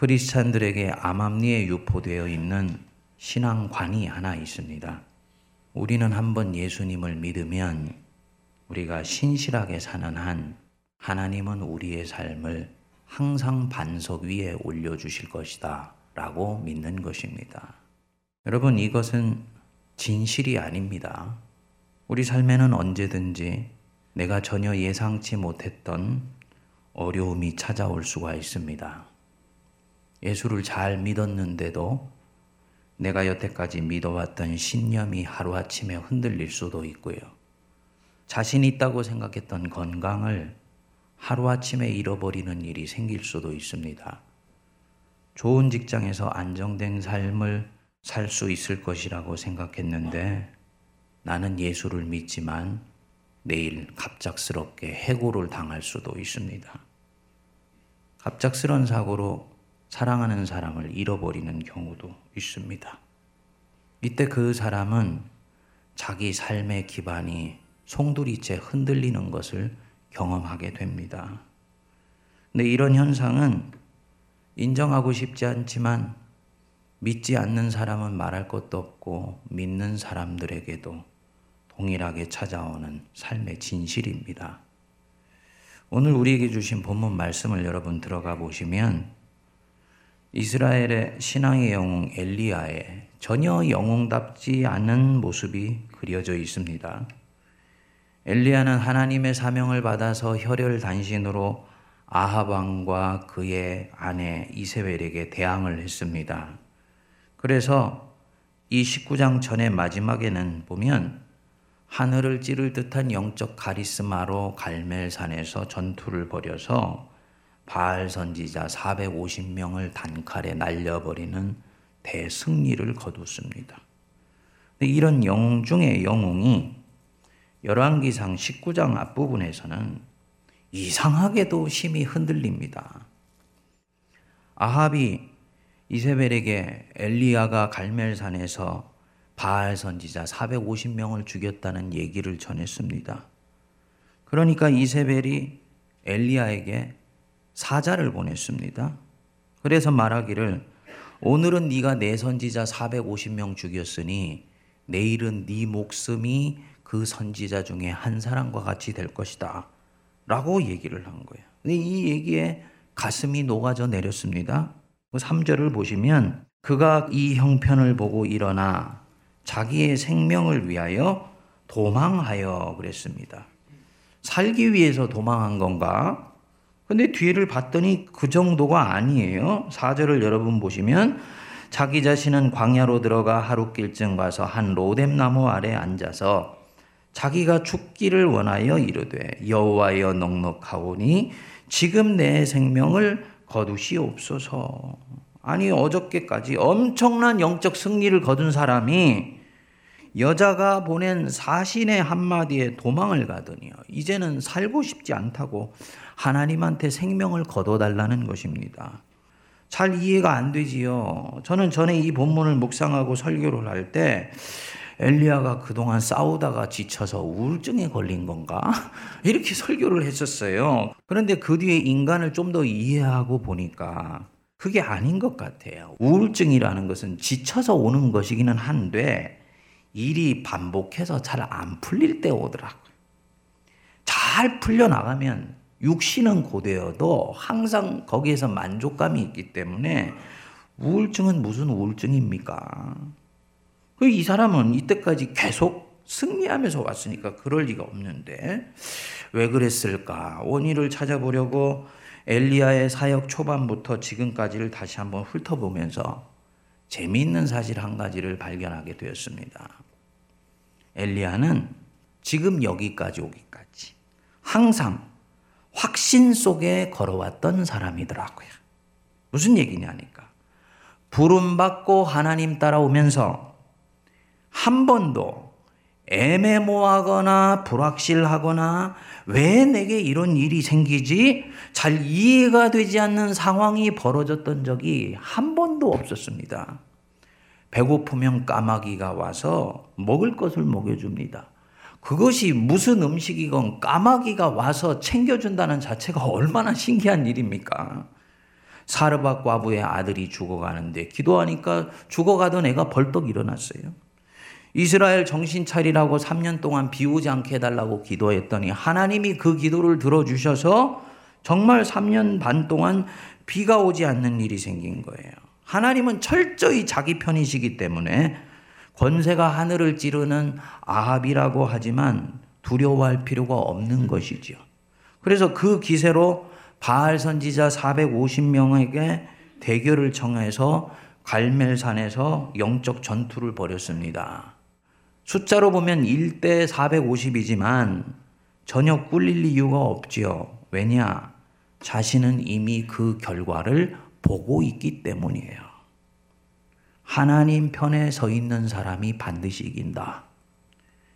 크리스찬들에게 암암리에 유포되어 있는 신앙관이 하나 있습니다. 우리는 한번 예수님을 믿으면 우리가 신실하게 사는 한 하나님은 우리의 삶을 항상 반석 위에 올려주실 것이다 라고 믿는 것입니다. 여러분, 이것은 진실이 아닙니다. 우리 삶에는 언제든지 내가 전혀 예상치 못했던 어려움이 찾아올 수가 있습니다. 예수를 잘 믿었는데도 내가 여태까지 믿어왔던 신념이 하루아침에 흔들릴 수도 있고요. 자신 있다고 생각했던 건강을 하루아침에 잃어버리는 일이 생길 수도 있습니다. 좋은 직장에서 안정된 삶을 살 수 있을 것이라고 생각했는데 나는 예수를 믿지만 내일 갑작스럽게 해고를 당할 수도 있습니다. 갑작스런 사고로 사랑하는 사람을 잃어버리는 경우도 있습니다. 이때 그 사람은 자기 삶의 기반이 송두리째 흔들리는 것을 경험하게 됩니다. 근데 이런 현상은 인정하고 싶지 않지만 믿지 않는 사람은 말할 것도 없고 믿는 사람들에게도 동일하게 찾아오는 삶의 진실입니다. 오늘 우리에게 주신 본문 말씀을 여러분 들어가 보시면 이스라엘의 신앙의 영웅 엘리야의 전혀 영웅답지 않은 모습이 그려져 있습니다. 엘리야는 하나님의 사명을 받아서 혈혈 단신으로 아합 왕과 그의 아내 이세벨에게 대항을 했습니다. 그래서 이 19장 전의 마지막에는 보면 하늘을 찌를 듯한 영적 카리스마로 갈멜산에서 전투를 벌여서 바알 선지자 450명을 단칼에 날려버리는 대승리를 거뒀습니다. 이런 영웅 중의 영웅이 열왕기상 19장 앞부분에서는 이상하게도 심히 흔들립니다. 아합이 이세벨에게 엘리야가 갈멜산에서 바알 선지자 450명을 죽였다는 얘기를 전했습니다. 그러니까 이세벨이 엘리야에게 사자를 보냈습니다. 그래서 말하기를 오늘은 네가 내 선지자 450명 죽였으니 내일은 네 목숨이 그 선지자 중에 한 사람과 같이 될 것이다. 라고 얘기를 한 거예요. 이 얘기에 가슴이 녹아져 내렸습니다. 3절을 그 보시면 그가 이 형편을 보고 일어나 자기의 생명을 위하여 도망하여 그랬습니다. 살기 위해서 도망한 건가? 근데 뒤를 봤더니 그 정도가 아니에요. 4절을 여러분 보시면 자기 자신은 광야로 들어가 하룻길쯤 가서 한 로뎀 나무 아래 앉아서 자기가 죽기를 원하여 이르되 여호와여 넉넉하오니 지금 내 생명을 거두시옵소서. 아니 어저께까지 엄청난 영적 승리를 거둔 사람이 여자가 보낸 사신의 한마디에 도망을 가더니요. 이제는 살고 싶지 않다고 하나님한테 생명을 거둬달라는 것입니다. 잘 이해가 안 되지요. 저는 전에 이 본문을 묵상하고 설교를 할 때 엘리야가 그동안 싸우다가 지쳐서 우울증에 걸린 건가? 이렇게 설교를 했었어요. 그런데 그 뒤에 인간을 좀 더 이해하고 보니까 그게 아닌 것 같아요. 우울증이라는 것은 지쳐서 오는 것이기는 한데 일이 반복해서 잘 안 풀릴 때 오더라고요. 잘 풀려나가면 육신은 고되어도 항상 거기에서 만족감이 있기 때문에 우울증은 무슨 우울증입니까? 그이 사람은 이때까지 계속 승리하면서 왔으니까 그럴 리가 없는데 왜 그랬을까? 원인을 찾아보려고 엘리야의 사역 초반부터 지금까지를 다시 한번 훑어보면서 재미있는 사실 한 가지를 발견하게 되었습니다. 엘리야는 지금 여기까지 오기까지 항상 확신 속에 걸어왔던 사람이더라고요. 무슨 얘기냐니까. 부름받고 하나님 따라오면서 한 번도 애매모하거나 불확실하거나 왜 내게 이런 일이 생기지? 잘 이해가 되지 않는 상황이 벌어졌던 적이 한 번도 없었습니다. 배고프면 까마귀가 와서 먹을 것을 먹여줍니다. 그것이 무슨 음식이건 까마귀가 와서 챙겨준다는 자체가 얼마나 신기한 일입니까? 사르밧 과부의 아들이 죽어가는데 기도하니까 죽어가던 애가 벌떡 일어났어요. 이스라엘 정신 차리라고 3년 동안 비 오지 않게 해달라고 기도했더니 하나님이 그 기도를 들어주셔서 정말 3년 반 동안 비가 오지 않는 일이 생긴 거예요. 하나님은 철저히 자기 편이시기 때문에 권세가 하늘을 찌르는 아합이라고 하지만 두려워할 필요가 없는 것이지요. 그래서 그 기세로 바알 선지자 450명에게 대결을 청해서 갈멜산에서 영적 전투를 벌였습니다. 숫자로 보면 1대 450이지만 전혀 꿀릴 이유가 없지요. 왜냐? 자신은 이미 그 결과를 보고 있기 때문이에요. 하나님 편에 서 있는 사람이 반드시 이긴다.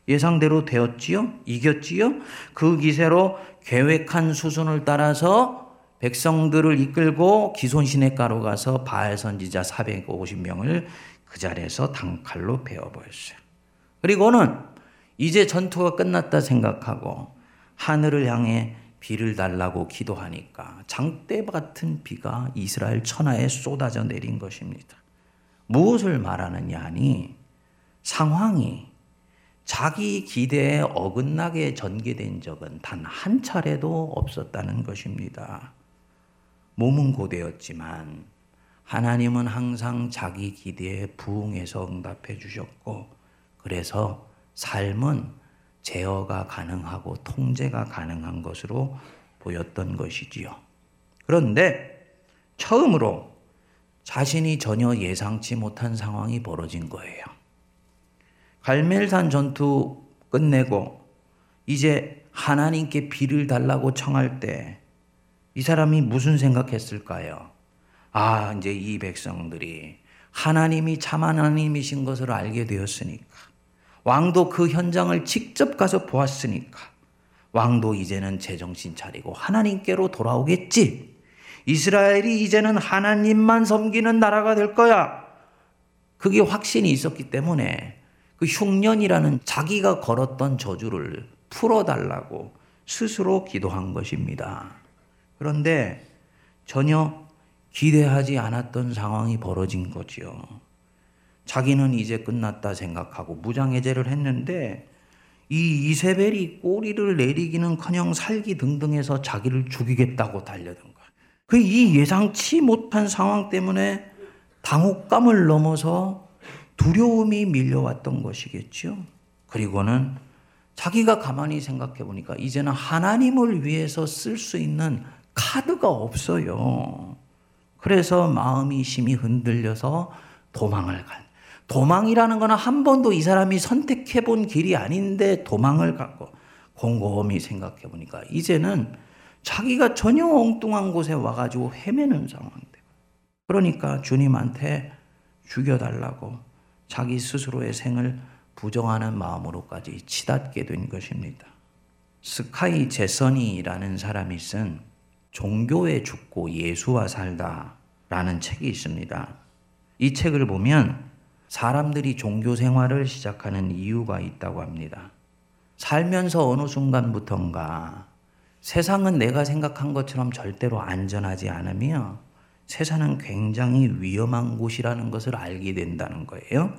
예상대로 되었지요? 이겼지요? 그 기세로 계획한 수순을 따라서 백성들을 이끌고 기손 시내가로 가서 바알 선지자 450명을 그 자리에서 단칼로 베어버렸어요. 그리고는 이제 전투가 끝났다 생각하고 하늘을 향해 비를 달라고 기도하니까 장대 같은 비가 이스라엘 천하에 쏟아져 내린 것입니다. 무엇을 말하느냐 하니 상황이 자기 기대에 어긋나게 전개된 적은 단 한 차례도 없었다는 것입니다. 몸은 고되었지만 하나님은 항상 자기 기대에 부응해서 응답해 주셨고 그래서 삶은 제어가 가능하고 통제가 가능한 것으로 보였던 것이지요. 그런데 처음으로 자신이 전혀 예상치 못한 상황이 벌어진 거예요. 갈멜산 전투 끝내고 이제 하나님께 비를 달라고 청할 때 이 사람이 무슨 생각했을까요? 아, 이제 이 백성들이 하나님이 참 하나님이신 것을 알게 되었으니까 왕도 그 현장을 직접 가서 보았으니까 왕도 이제는 제정신 차리고 하나님께로 돌아오겠지. 이스라엘이 이제는 하나님만 섬기는 나라가 될 거야. 그게 확신이 있었기 때문에 그 흉년이라는 자기가 걸었던 저주를 풀어달라고 스스로 기도한 것입니다. 그런데 전혀 기대하지 않았던 상황이 벌어진 거지요. 자기는 이제 끝났다 생각하고 무장해제를 했는데 이 이세벨이 꼬리를 내리기는 커녕 살기 등등해서 자기를 죽이겠다고 달려든. 그 이 예상치 못한 상황 때문에 당혹감을 넘어서 두려움이 밀려왔던 것이겠죠. 그리고는 자기가 가만히 생각해 보니까 이제는 하나님을 위해서 쓸 수 있는 카드가 없어요. 그래서 마음이 심히 흔들려서 도망을 간. 도망이라는 거는 한 번도 이 사람이 선택해 본 길이 아닌데 도망을 갖고 곰곰이 생각해 보니까 이제는 자기가 전혀 엉뚱한 곳에 와가지고 헤매는 상황이에요. 그러니까 주님한테 죽여달라고 자기 스스로의 생을 부정하는 마음으로까지 치닫게 된 것입니다. 스카이 제선이라는 사람이 쓴 종교에 죽고 예수와 살다 라는 책이 있습니다. 이 책을 보면 사람들이 종교 생활을 시작하는 이유가 있다고 합니다. 살면서 어느 순간부턴가 세상은 내가 생각한 것처럼 절대로 안전하지 않으며 세상은 굉장히 위험한 곳이라는 것을 알게 된다는 거예요.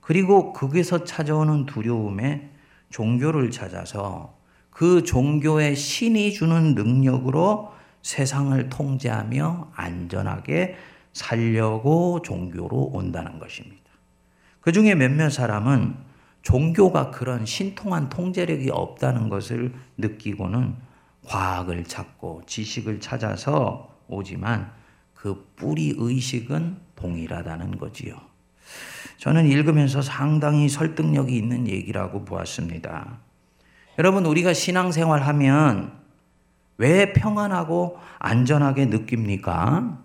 그리고 거기서 찾아오는 두려움에 종교를 찾아서 그 종교의 신이 주는 능력으로 세상을 통제하며 안전하게 살려고 종교로 온다는 것입니다. 그 중에 몇몇 사람은 종교가 그런 신통한 통제력이 없다는 것을 느끼고는 과학을 찾고 지식을 찾아서 오지만 그 뿌리 의식은 동일하다는 거지요. 저는 읽으면서 상당히 설득력이 있는 얘기라고 보았습니다. 여러분, 우리가 신앙생활 하면 왜 평안하고 안전하게 느낍니까?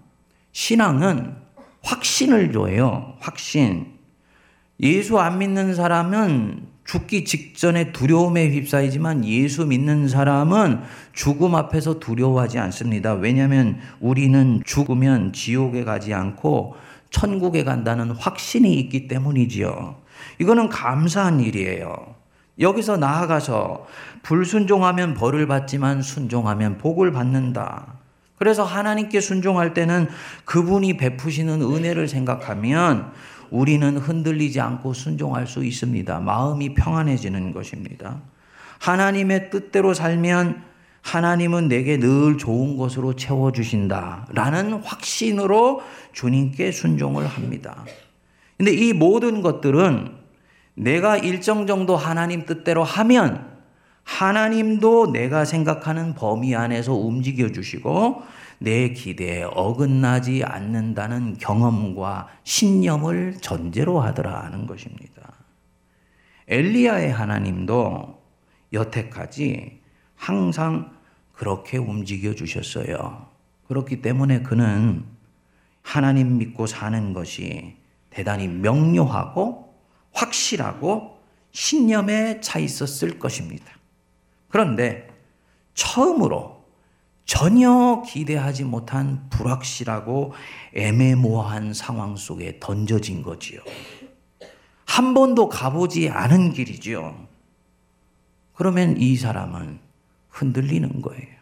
신앙은 확신을 줘요. 확신. 예수 안 믿는 사람은 죽기 직전에 두려움에 휩싸이지만 예수 믿는 사람은 죽음 앞에서 두려워하지 않습니다. 왜냐하면 우리는 죽으면 지옥에 가지 않고 천국에 간다는 확신이 있기 때문이지요. 이거는 감사한 일이에요. 여기서 나아가서 불순종하면 벌을 받지만 순종하면 복을 받는다. 그래서 하나님께 순종할 때는 그분이 베푸시는 은혜를 생각하면 우리는 흔들리지 않고 순종할 수 있습니다. 마음이 평안해지는 것입니다. 하나님의 뜻대로 살면 하나님은 내게 늘 좋은 것으로 채워주신다. 라는 확신으로 주님께 순종을 합니다. 근데 이 모든 것들은 내가 일정 정도 하나님 뜻대로 하면 하나님도 내가 생각하는 범위 안에서 움직여 주시고 내 기대에 어긋나지 않는다는 경험과 신념을 전제로 하더라 하는 것입니다. 엘리야의 하나님도 여태까지 항상 그렇게 움직여 주셨어요. 그렇기 때문에 그는 하나님 믿고 사는 것이 대단히 명료하고 확실하고 신념에 차 있었을 것입니다. 그런데 처음으로 전혀 기대하지 못한 불확실하고 애매모호한 상황 속에 던져진 거지요. 한 번도 가보지 않은 길이지요. 그러면 이 사람은 흔들리는 거예요.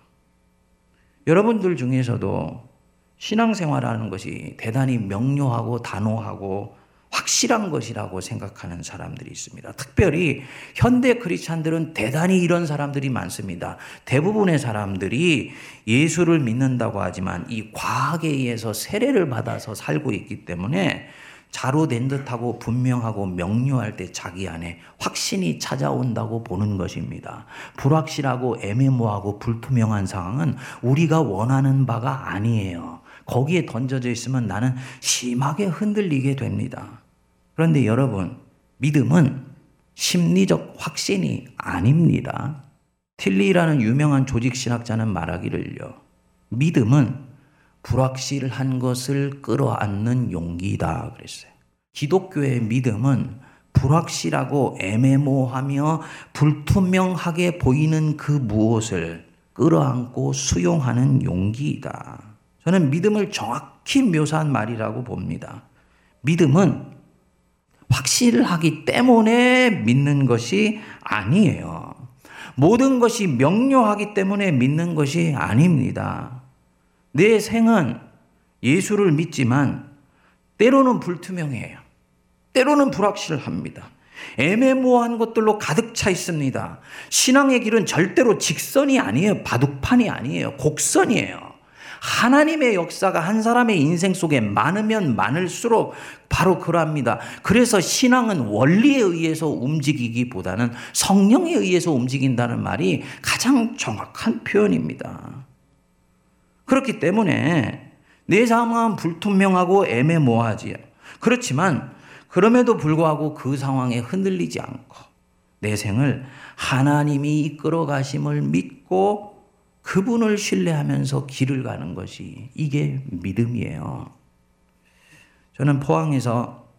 여러분들 중에서도 신앙생활하는 것이 대단히 명료하고 단호하고 확실한 것이라고 생각하는 사람들이 있습니다. 특별히 현대 크리스찬들은 대단히 이런 사람들이 많습니다. 대부분의 사람들이 예수를 믿는다고 하지만 이 과학에 의해서 세례를 받아서 살고 있기 때문에 자로 된 듯하고 분명하고 명료할 때 자기 안에 확신이 찾아온다고 보는 것입니다. 불확실하고 애매모호하고 불투명한 상황은 우리가 원하는 바가 아니에요. 거기에 던져져 있으면 나는 심하게 흔들리게 됩니다. 그런데 여러분, 믿음은 심리적 확신이 아닙니다. 틸리라는 유명한 조직 신학자는 말하기를요. 믿음은 불확실한 것을 끌어안는 용기다 그랬어요. 기독교의 믿음은 불확실하고 애매모호하며 불투명하게 보이는 그 무엇을 끌어안고 수용하는 용기이다. 저는 믿음을 정확히 묘사한 말이라고 봅니다. 믿음은 확실하기 때문에 믿는 것이 아니에요. 모든 것이 명료하기 때문에 믿는 것이 아닙니다. 내 생은 예수를 믿지만 때로는 불투명해요. 때로는 불확실합니다. 애매모호한 것들로 가득 차 있습니다. 신앙의 길은 절대로 직선이 아니에요. 바둑판이 아니에요. 곡선이에요. 하나님의 역사가 한 사람의 인생 속에 많으면 많을수록 바로 그러합니다. 그래서 신앙은 원리에 의해서 움직이기보다는 성령에 의해서 움직인다는 말이 가장 정확한 표현입니다. 그렇기 때문에 내 상황은 불투명하고 애매모호하지요. 그렇지만 그럼에도 불구하고 그 상황에 흔들리지 않고 내 생을 하나님이 이끌어 가심을 믿고 그분을 신뢰하면서 길을 가는 것이 이게 믿음이에요. 저는 포항에서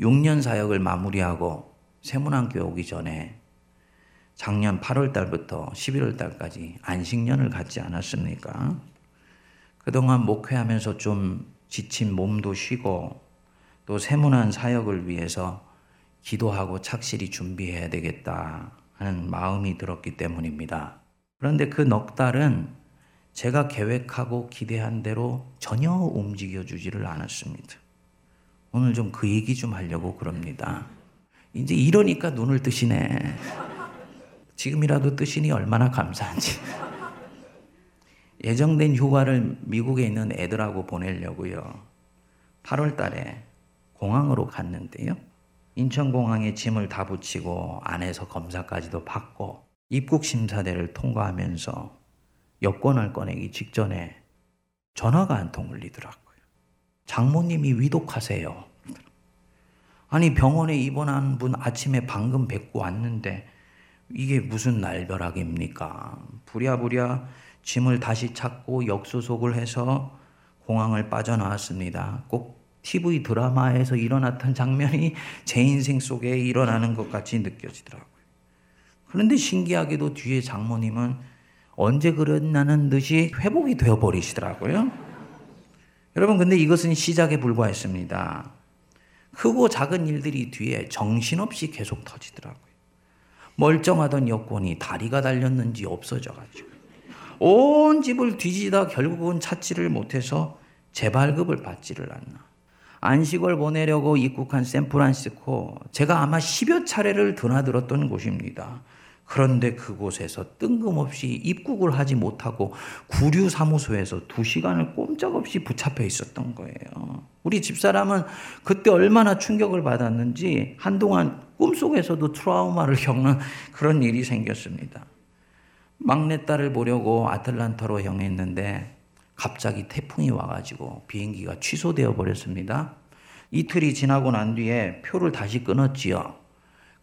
6년 사역을 마무리하고 세문안교회 오기 전에 작년 8월 달부터 11월 달까지 안식년을 갖지 않았습니까? 그동안 목회하면서 좀 지친 몸도 쉬고 또 세문안 사역을 위해서 기도하고 착실히 준비해야 되겠다 하는 마음이 들었기 때문입니다. 그런데 그 넉 달은 제가 계획하고 기대한 대로 전혀 움직여 주지를 않았습니다. 오늘 좀 그 얘기 좀 하려고 그럽니다. 이제 이러니까 눈을 뜨시네. 지금이라도 뜨시니 얼마나 감사한지. 예정된 휴가를 미국에 있는 애들하고 보내려고요. 8월 달에 공항으로 갔는데요. 인천공항에 짐을 다 붙이고 안에서 검사까지도 받고 입국 심사대를 통과하면서 여권을 꺼내기 직전에 전화가 한 통 울리더라고요. 장모님이 위독하세요. 아니 병원에 입원한 분 아침에 방금 뵙고 왔는데 이게 무슨 날벼락입니까? 부랴부랴 짐을 다시 찾고 역수속을 해서 공항을 빠져나왔습니다. 꼭 TV 드라마에서 일어났던 장면이 제 인생 속에 일어나는 것 같이 느껴지더라고요. 그런데 신기하게도 뒤에 장모님은 언제 그랬나는 듯이 회복이 되어 버리시더라고요. 여러분, 근데 이것은 시작에 불과했습니다. 크고 작은 일들이 뒤에 정신없이 계속 터지더라고요. 멀쩡하던 여권이 다리가 달렸는지 없어져가지고. 온 집을 뒤지다 결국은 찾지를 못해서 재발급을 받지를 않나. 안식을 보내려고 입국한 샌프란시스코, 제가 아마 10여 차례를 드나들었던 곳입니다. 그런데 그곳에서 뜬금없이 입국을 하지 못하고 구류 사무소에서 두 시간을 꼼짝없이 붙잡혀 있었던 거예요. 우리 집사람은 그때 얼마나 충격을 받았는지 한동안 꿈속에서도 트라우마를 겪는 그런 일이 생겼습니다. 막내딸을 보려고 아틀란타로 향했는데 갑자기 태풍이 와가지고 비행기가 취소되어 버렸습니다. 이틀이 지나고 난 뒤에 표를 다시 끊었지요.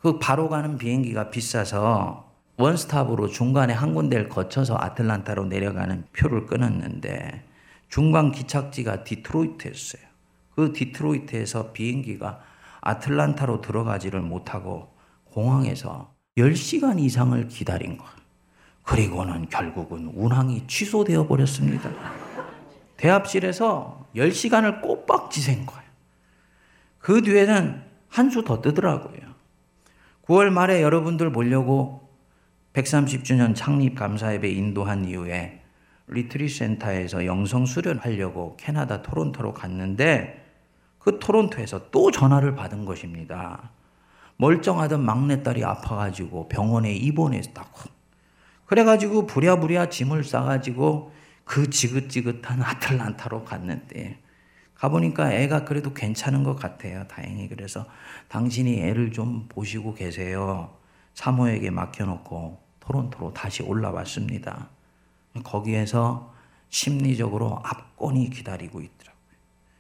그 바로 가는 비행기가 비싸서 원스탑으로 중간에 한 군데를 거쳐서 아틀란타로 내려가는 표를 끊었는데 중간 기착지가 디트로이트였어요. 그 디트로이트에서 비행기가 아틀란타로 들어가지를 못하고 공항에서 10시간 이상을 기다린 거예요. 그리고는 결국은 운항이 취소되어 버렸습니다. 대합실에서 10시간을 꼬박 지샌 거예요. 그 뒤에는 한 수 더 뜨더라고요. 9월 말에 여러분들 보려고 130주년 창립 감사예배 인도한 이후에 retreat 센터에서 영성 수련하려고 캐나다 토론토로 갔는데 그 토론토에서 또 전화를 받은 것입니다. 멀쩡하던 막내딸이 아파가지고 병원에 입원했다고. 그래가지고 부랴부랴 짐을 싸가지고 그 지긋지긋한 아틀란타로 갔는데 가보니까 애가 그래도 괜찮은 것 같아요. 다행히. 그래서 당신이 애를 좀 보시고 계세요. 사모에게 맡겨놓고 토론토로 다시 올라왔습니다. 거기에서 심리적으로 압권이 기다리고 있더라고요.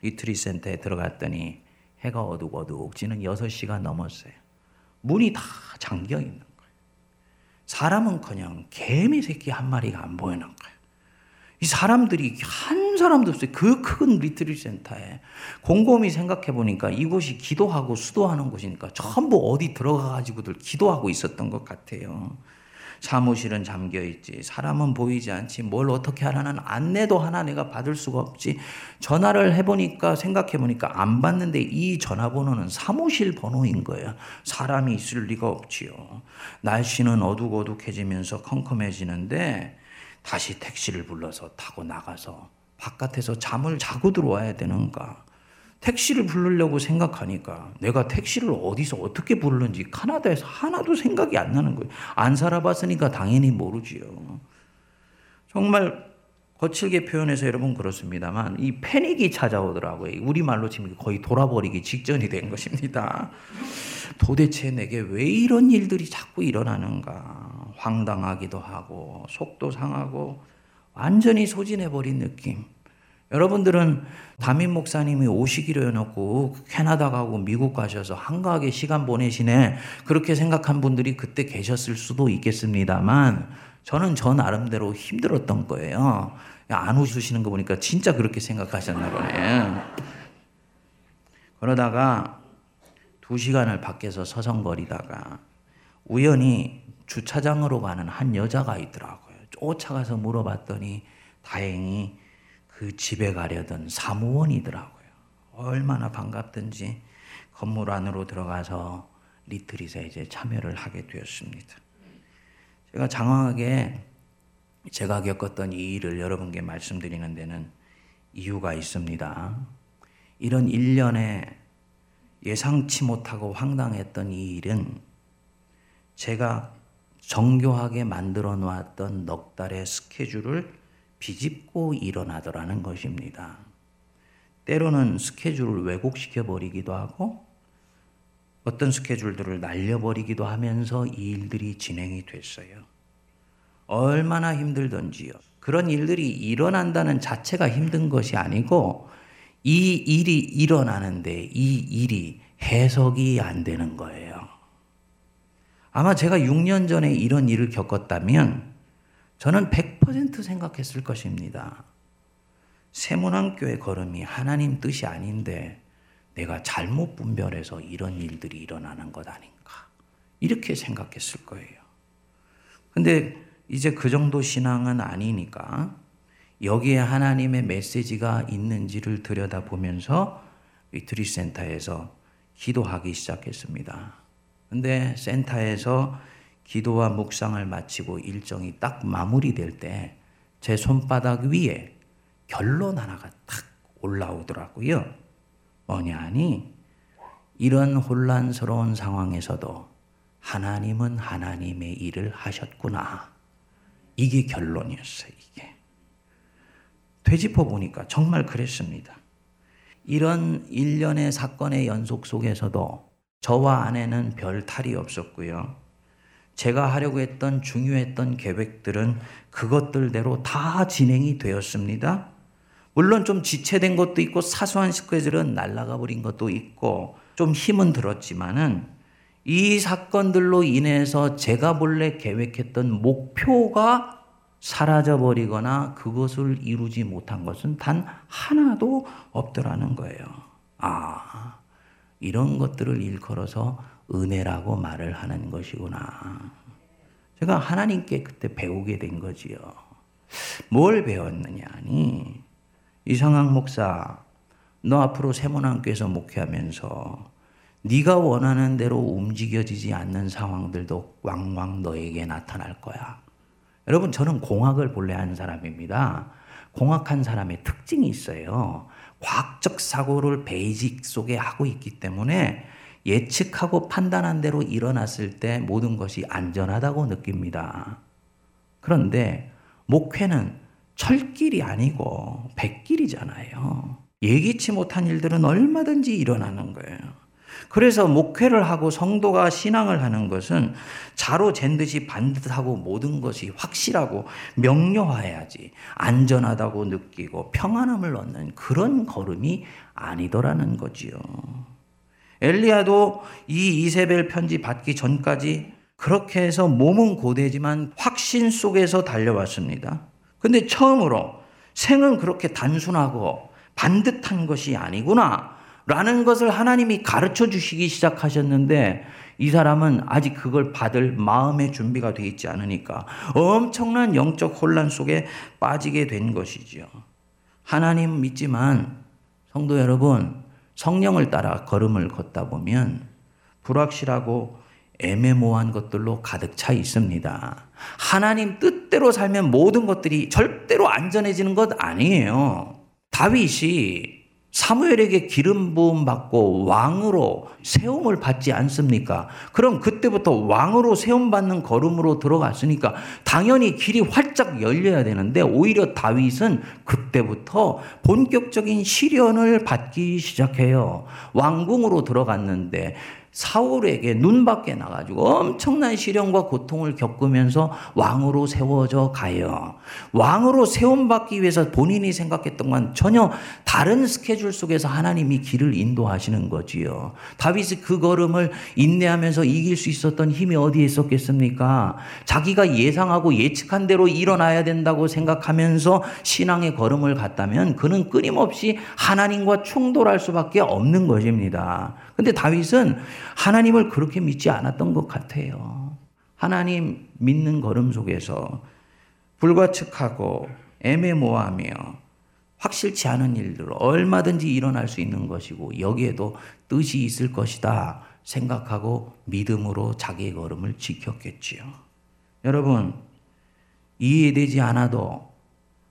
retreat 센터에 들어갔더니 해가 어둑어둑 지는 6시가 넘었어요. 문이 다 잠겨 있는 사람은 그냥 개미 새끼 한 마리가 안 보이는 거예요. 이 사람들이 한 사람도 없어요. 그 큰 retreat 센터에. 곰곰이 생각해 보니까 이곳이 기도하고 수도하는 곳이니까 전부 어디 들어가 가지고들 기도하고 있었던 것 같아요. 사무실은 잠겨 있지. 사람은 보이지 않지. 뭘 어떻게 하라는 안내도 하나 내가 받을 수가 없지. 전화를 해보니까 생각해보니까 안 받는데 이 전화번호는 사무실 번호인 거예요. 사람이 있을 리가 없지요. 날씨는 어둑어둑해지면서 컴컴해지는데 다시 택시를 불러서 타고 나가서 바깥에서 잠을 자고 들어와야 되는가. 택시를 부르려고 생각하니까 내가 택시를 어디서 어떻게 부르는지 카나다에서 하나도 생각이 안 나는 거예요. 안 살아봤으니까 당연히 모르지요. 정말 거칠게 표현해서 여러분 그렇습니다만 이 패닉이 찾아오더라고요. 우리말로 지금 거의 돌아버리기 직전이 된 것입니다. 도대체 내게 왜 이런 일들이 자꾸 일어나는가 황당하기도 하고 속도 상하고 완전히 소진해버린 느낌. 여러분들은 담임 목사님이 오시기로 해놓고 캐나다 가고 미국 가셔서 한가하게 시간 보내시네. 그렇게 생각한 분들이 그때 계셨을 수도 있겠습니다만 저는 저 나름대로 힘들었던 거예요. 안 웃으시는 거 보니까 진짜 그렇게 생각하셨나 보네. 그러다가 두 시간을 밖에서 서성거리다가 우연히 주차장으로 가는 한 여자가 있더라고요. 쫓아가서 물어봤더니 다행히 그 집에 가려던 사무원이더라고요. 얼마나 반갑든지 건물 안으로 들어가서 리트릿에 이제 참여를 하게 되었습니다. 제가 장황하게 제가 겪었던 이 일을 여러분께 말씀드리는 데는 이유가 있습니다. 이런 일련의 예상치 못하고 황당했던 이 일은 제가 정교하게 만들어 놓았던 넉 달의 스케줄을 비집고 일어나더라는 것입니다. 때로는 스케줄을 왜곡시켜 버리기도 하고 어떤 스케줄들을 날려버리기도 하면서 이 일들이 진행이 됐어요. 얼마나 힘들던지요. 그런 일들이 일어난다는 자체가 힘든 것이 아니고 이 일이 일어나는데 이 일이 해석이 안 되는 거예요. 아마 제가 6년 전에 이런 일을 겪었다면 저는 100% 생각했을 것입니다. 세문안교의 걸음이 하나님 뜻이 아닌데 내가 잘못 분별해서 이런 일들이 일어나는 것 아닌가. 이렇게 생각했을 거예요. 근데 이제 그 정도 신앙은 아니니까 여기에 하나님의 메시지가 있는지를 들여다보면서 retreat 센터에서 기도하기 시작했습니다. 근데 센터에서 기도와 묵상을 마치고 일정이 딱 마무리될 때 제 손바닥 위에 결론 하나가 탁 올라오더라고요. 뭐냐니 이런 혼란스러운 상황에서도 하나님은 하나님의 일을 하셨구나. 이게 결론이었어요, 이게. 되짚어 보니까 정말 그랬습니다. 이런 일련의 사건의 연속 속에서도 저와 아내는 별 탈이 없었고요. 제가 하려고 했던 중요했던 계획들은 그것들대로 다 진행이 되었습니다. 물론 좀 지체된 것도 있고 사소한 스케줄은 날아가 버린 것도 있고 좀 힘은 들었지만은 이 사건들로 인해서 제가 본래 계획했던 목표가 사라져 버리거나 그것을 이루지 못한 것은 단 하나도 없더라는 거예요. 아, 이런 것들을 일컬어서 은혜라고 말을 하는 것이구나. 제가 하나님께 그때 배우게 된 거지요. 뭘 배웠느냐니 이상학 목사 너 앞으로 세문안교에서 목회하면서 네가 원하는 대로 움직여지지 않는 상황들도 왕왕 너에게 나타날 거야. 여러분 저는 공학을 본래 한 사람입니다. 공학한 사람의 특징이 있어요. 과학적 사고를 베이직 속에 하고 있기 때문에 예측하고 판단한 대로 일어났을 때 모든 것이 안전하다고 느낍니다. 그런데 목회는 철길이 아니고 백길이잖아요. 예기치 못한 일들은 얼마든지 일어나는 거예요. 그래서 목회를 하고 성도가 신앙을 하는 것은 자로 잰 듯이 반듯하고 모든 것이 확실하고 명료해야지 안전하다고 느끼고 평안함을 얻는 그런 걸음이 아니더라는 거지요. 엘리야도 이 이세벨 편지 받기 전까지 그렇게 해서 몸은 고되지만 확신 속에서 달려왔습니다. 근데 처음으로 생은 그렇게 단순하고 반듯한 것이 아니구나. 라는 것을 하나님이 가르쳐 주시기 시작하셨는데 이 사람은 아직 그걸 받을 마음의 준비가 되어 있지 않으니까 엄청난 영적 혼란 속에 빠지게 된 것이지요. 하나님 믿지만 성도 여러분 성령을 따라 걸음을 걷다 보면 불확실하고 애매모호한 것들로 가득 차 있습니다. 하나님 뜻 대로 살면 모든 것들이 절대로 안전해지는 것 아니에요. 다윗이 사무엘에게 기름 부음 받고 왕으로 세움을 받지 않습니까? 그럼 그때부터 왕으로 세움 받는 걸음으로 들어갔으니까 당연히 길이 활짝 열려야 되는데 오히려 다윗은 그때부터 본격적인 시련을 받기 시작해요. 왕궁으로 들어갔는데 사울에게 눈 밖에 나가지고 엄청난 시련과 고통을 겪으면서 왕으로 세워져 가요. 왕으로 세움받기 위해서 본인이 생각했던 건 전혀 다른 스케줄 속에서 하나님이 길을 인도하시는 거지요. 다윗이 그 걸음을 인내하면서 이길 수 있었던 힘이 어디에 있었겠습니까? 자기가 예상하고 예측한 대로 일어나야 된다고 생각하면서 신앙의 걸음을 갔다면 그는 끊임없이 하나님과 충돌할 수밖에 없는 것입니다. 근데 다윗은 하나님을 그렇게 믿지 않았던 것 같아요. 하나님 믿는 걸음 속에서 불과측하고 애매모호하며 확실치 않은 일들 얼마든지 일어날 수 있는 것이고 여기에도 뜻이 있을 것이다 생각하고 믿음으로 자기의 걸음을 지켰겠지요. 여러분 이해되지 않아도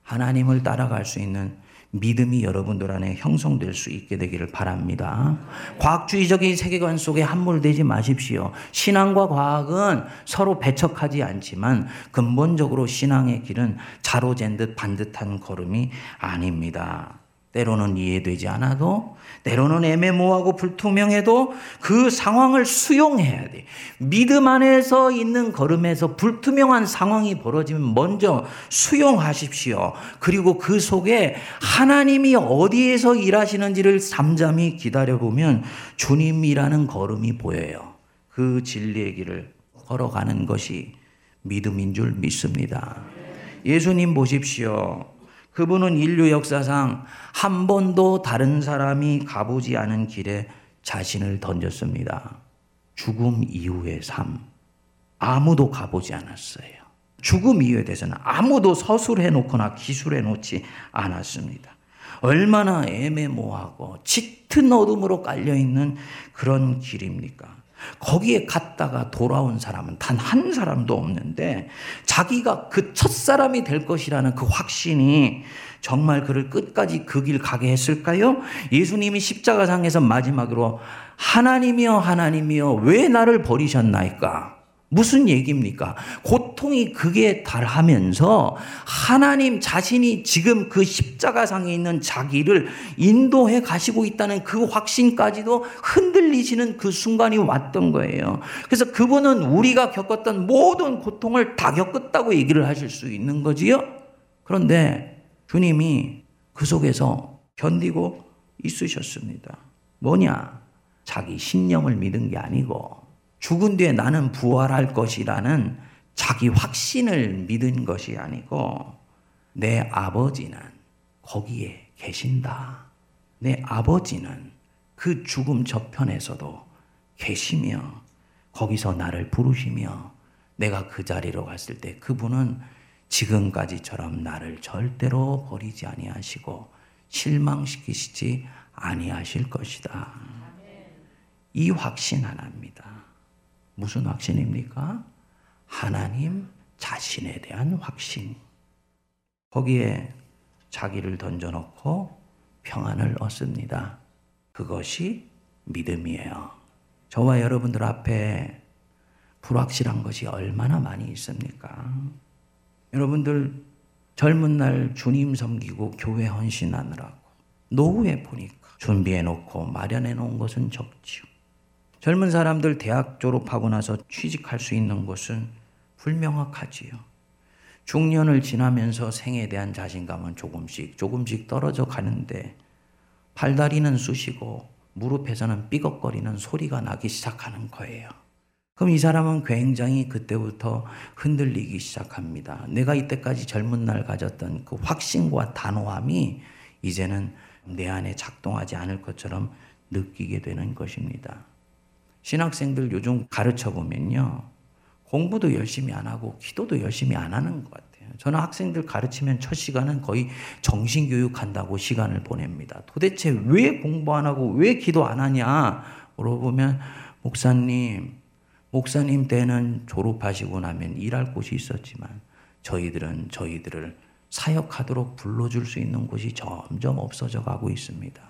하나님을 따라갈 수 있는 믿음이 여러분들 안에 형성될 수 있게 되기를 바랍니다. 과학주의적인 세계관 속에 함몰되지 마십시오. 신앙과 과학은 서로 배척하지 않지만 근본적으로 신앙의 길은 자로 잰 듯 반듯한 걸음이 아닙니다. 때로는 이해되지 않아도, 때로는 애매모호하고 불투명해도 그 상황을 수용해야 돼. 믿음 안에서 있는 걸음에서 불투명한 상황이 벌어지면 먼저 수용하십시오. 그리고 그 속에 하나님이 어디에서 일하시는지를 잠잠히 기다려보면 주님이라는 걸음이 보여요. 그 진리의 길을 걸어가는 것이 믿음인 줄 믿습니다. 예수님 보십시오. 그분은 인류 역사상 한 번도 다른 사람이 가보지 않은 길에 자신을 던졌습니다. 죽음 이후의 삶. 아무도 가보지 않았어요. 죽음 이후에 대해서는 아무도 서술해 놓거나 기술해 놓지 않았습니다. 얼마나 애매모호하고 짙은 어둠으로 깔려 있는 그런 길입니까? 거기에 갔다가 돌아온 사람은 단 한 사람도 없는데 자기가 그 첫사람이 될 것이라는 그 확신이 정말 그를 끝까지 그 길 가게 했을까요? 예수님이 십자가상에서 마지막으로 하나님이여 하나님이여 왜 나를 버리셨나이까? 무슨 얘기입니까? 고통이 극에 달하면서 하나님 자신이 지금 그 십자가상에 있는 자기를 인도해 가시고 있다는 그 확신까지도 흔들리시는 그 순간이 왔던 거예요. 그래서 그분은 우리가 겪었던 모든 고통을 다 겪었다고 얘기를 하실 수 있는 거지요. 그런데 주님이 그 속에서 견디고 있으셨습니다. 뭐냐? 자기 신념을 믿은 게 아니고 죽은 뒤에 나는 부활할 것이라는 자기 확신을 믿은 것이 아니고 내 아버지는 거기에 계신다. 내 아버지는 그 죽음 저편에서도 계시며 거기서 나를 부르시며 내가 그 자리로 갔을 때 그분은 지금까지처럼 나를 절대로 버리지 아니하시고 실망시키시지 아니하실 것이다. 이 확신 하나입니다. 무슨 확신입니까? 하나님 자신에 대한 확신. 거기에 자기를 던져놓고 평안을 얻습니다. 그것이 믿음이에요. 저와 여러분들 앞에 불확실한 것이 얼마나 많이 있습니까? 여러분들 젊은 날 주님 섬기고 교회 헌신하느라고 노후에 보니까 준비해 놓고 마련해 놓은 것은 적지요. 젊은 사람들 대학 졸업하고 나서 취직할 수 있는 곳은 불명확하지요. 중년을 지나면서 생에 대한 자신감은 조금씩 조금씩 떨어져 가는데 팔다리는 쑤시고 무릎에서는 삐걱거리는 소리가 나기 시작하는 거예요. 그럼 이 사람은 굉장히 그때부터 흔들리기 시작합니다. 내가 이때까지 젊은 날 가졌던 그 확신과 단호함이 이제는 내 안에 작동하지 않을 것처럼 느끼게 되는 것입니다. 신학생들 요즘 가르쳐 보면요. 공부도 열심히 안 하고 기도도 열심히 안 하는 것 같아요. 저는 학생들 가르치면 첫 시간은 거의 정신교육 한다고 시간을 보냅니다. 도대체 왜 공부 안 하고 왜 기도 안 하냐 물어보면 목사님, 목사님 때는 졸업하시고 나면 일할 곳이 있었지만 저희들은 저희들을 사역하도록 불러줄 수 있는 곳이 점점 없어져 가고 있습니다.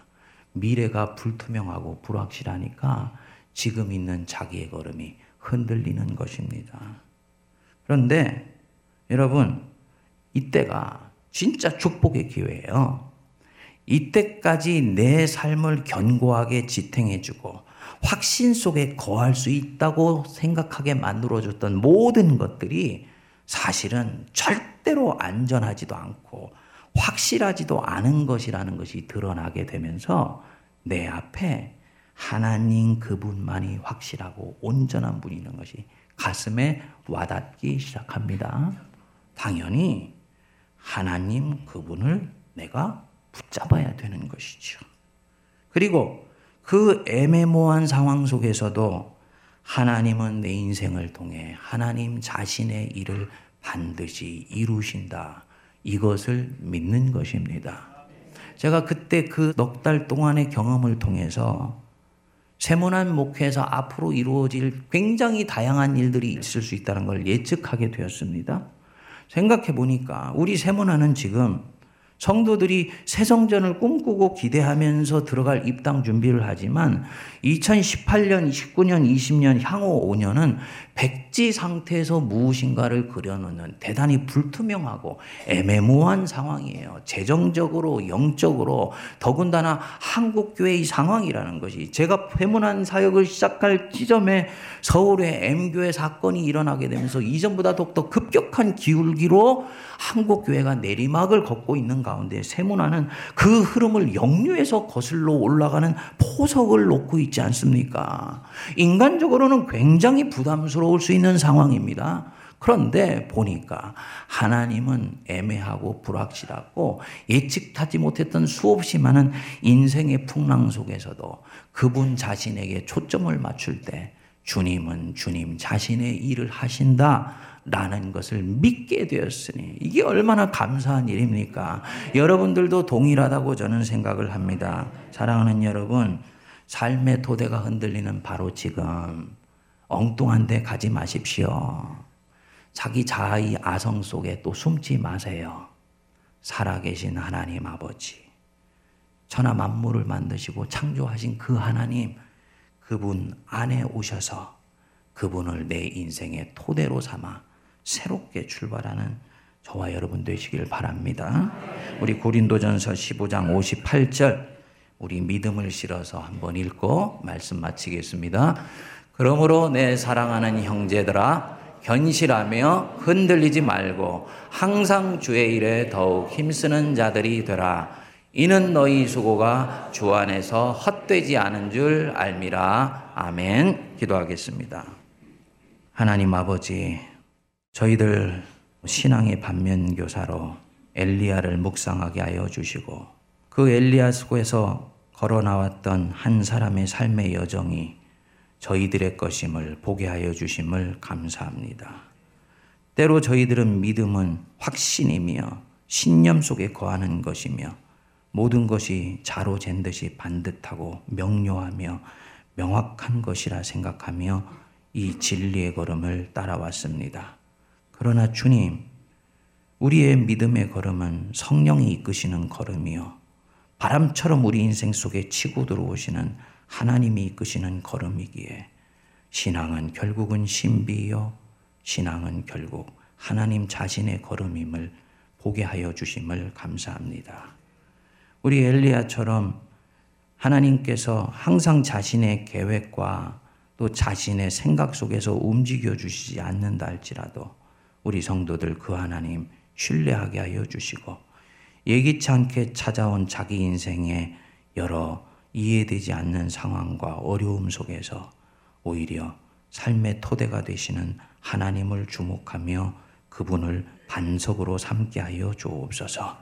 미래가 불투명하고 불확실하니까 지금 있는 자기의 걸음이 흔들리는 것입니다. 그런데 여러분, 이때가 진짜 축복의 기회예요. 이때까지 내 삶을 견고하게 지탱해주고 확신 속에 거할 수 있다고 생각하게 만들어줬던 모든 것들이 사실은 절대로 안전하지도 않고 확실하지도 않은 것이라는 것이 드러나게 되면서 내 앞에 하나님 그분만이 확실하고 온전한 분이는 것이 가슴에 와닿기 시작합니다. 당연히 하나님 그분을 내가 붙잡아야 되는 것이죠. 그리고 그 애매모호한 상황 속에서도 하나님은 내 인생을 통해 하나님 자신의 일을 반드시 이루신다. 이것을 믿는 것입니다. 제가 그때 그 넉 달 동안의 경험을 통해서 세모난 목회에서 앞으로 이루어질 굉장히 다양한 일들이 있을 수 있다는 걸 예측하게 되었습니다. 생각해 보니까 우리 세모나는 지금 성도들이 새 성전을 꿈꾸고 기대하면서 들어갈 입당 준비를 하지만 2018년, 19년, 20년, 향후 5년은 백지 상태에서 무엇인가를 그려놓는 대단히 불투명하고 애매모호한 상황이에요. 재정적으로, 영적으로, 더군다나 한국교회의 상황이라는 것이 제가 회문한 사역을 시작할 지점에 서울의 M교회 사건이 일어나게 되면서 이전보다 더욱더 급격한 기울기로 한국교회가 내리막을 걷고 있는 가운데 세문화는 그 흐름을 역류해서 거슬러 올라가는 포석을 놓고 있지 않습니까? 인간적으로는 굉장히 부담스러울 수 있는 상황입니다. 그런데 보니까 하나님은 애매하고 불확실하고 예측하지 못했던 수없이 많은 인생의 풍랑 속에서도 그분 자신에게 초점을 맞출 때 주님은 주님 자신의 일을 하신다. 라는 것을 믿게 되었으니 이게 얼마나 감사한 일입니까? 여러분들도 동일하다고 저는 생각을 합니다. 사랑하는 여러분, 삶의 토대가 흔들리는 바로 지금 엉뚱한 데 가지 마십시오. 자기 자아의 아성 속에 또 숨지 마세요. 살아계신 하나님 아버지. 천하 만물을 만드시고 창조하신 그 하나님, 그분 안에 오셔서 그분을 내 인생의 토대로 삼아 새롭게 출발하는 저와 여러분 되시길 바랍니다. 우리 고린도전서 15장 58절 우리 믿음을 실어서 한번 읽고 말씀 마치겠습니다. 그러므로 내 사랑하는 형제들아 견실하며 흔들리지 말고 항상 주의 일에 더욱 힘쓰는 자들이 되라. 이는 너희 수고가 주 안에서 헛되지 않은 줄 알미라. 아멘. 기도하겠습니다. 하나님 아버지, 저희들 신앙의 반면교사로 엘리야를 묵상하게 하여 주시고 그 엘리야 속에서 걸어 나왔던 한 사람의 삶의 여정이 저희들의 것임을 보게 하여 주심을 감사합니다. 때로 저희들은 믿음은 확신이며 신념 속에 거하는 것이며 모든 것이 자로 잰 듯이 반듯하고 명료하며 명확한 것이라 생각하며 이 진리의 걸음을 따라왔습니다. 그러나 주님, 우리의 믿음의 걸음은 성령이 이끄시는 걸음이요. 바람처럼 우리 인생 속에 치고 들어오시는 하나님이 이끄시는 걸음이기에 신앙은 결국은 신비요. 신앙은 결국 하나님 자신의 걸음임을 보게 하여 주심을 감사합니다. 우리 엘리야처럼 하나님께서 항상 자신의 계획과 또 자신의 생각 속에서 움직여 주시지 않는다 할지라도 우리 성도들 그 하나님 신뢰하게 하여 주시고 예기치 않게 찾아온 자기 인생의 여러 이해되지 않는 상황과 어려움 속에서 오히려 삶의 토대가 되시는 하나님을 주목하며 그분을 반석으로 삼게 하여 주옵소서.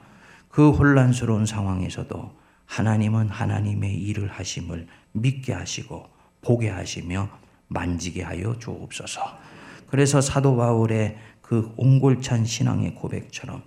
그 혼란스러운 상황에서도 하나님은 하나님의 일을 하심을 믿게 하시고 보게 하시며 만지게 하여 주옵소서. 그래서 사도 바울의 그 옹골찬 신앙의 고백처럼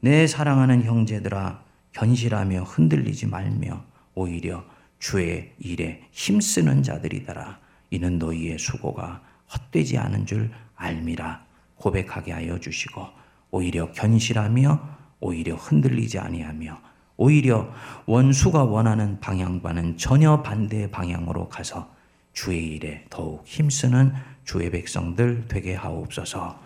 내 사랑하는 형제들아 견실하며 흔들리지 말며 오히려 주의 일에 힘쓰는 자들이더라. 이는 너희의 수고가 헛되지 않은 줄 알미라 고백하게 하여 주시고 오히려 견실하며 오히려 흔들리지 아니하며 오히려 원수가 원하는 방향과는 전혀 반대의 방향으로 가서 주의 일에 더욱 힘쓰는 주의 백성들 되게 하옵소서.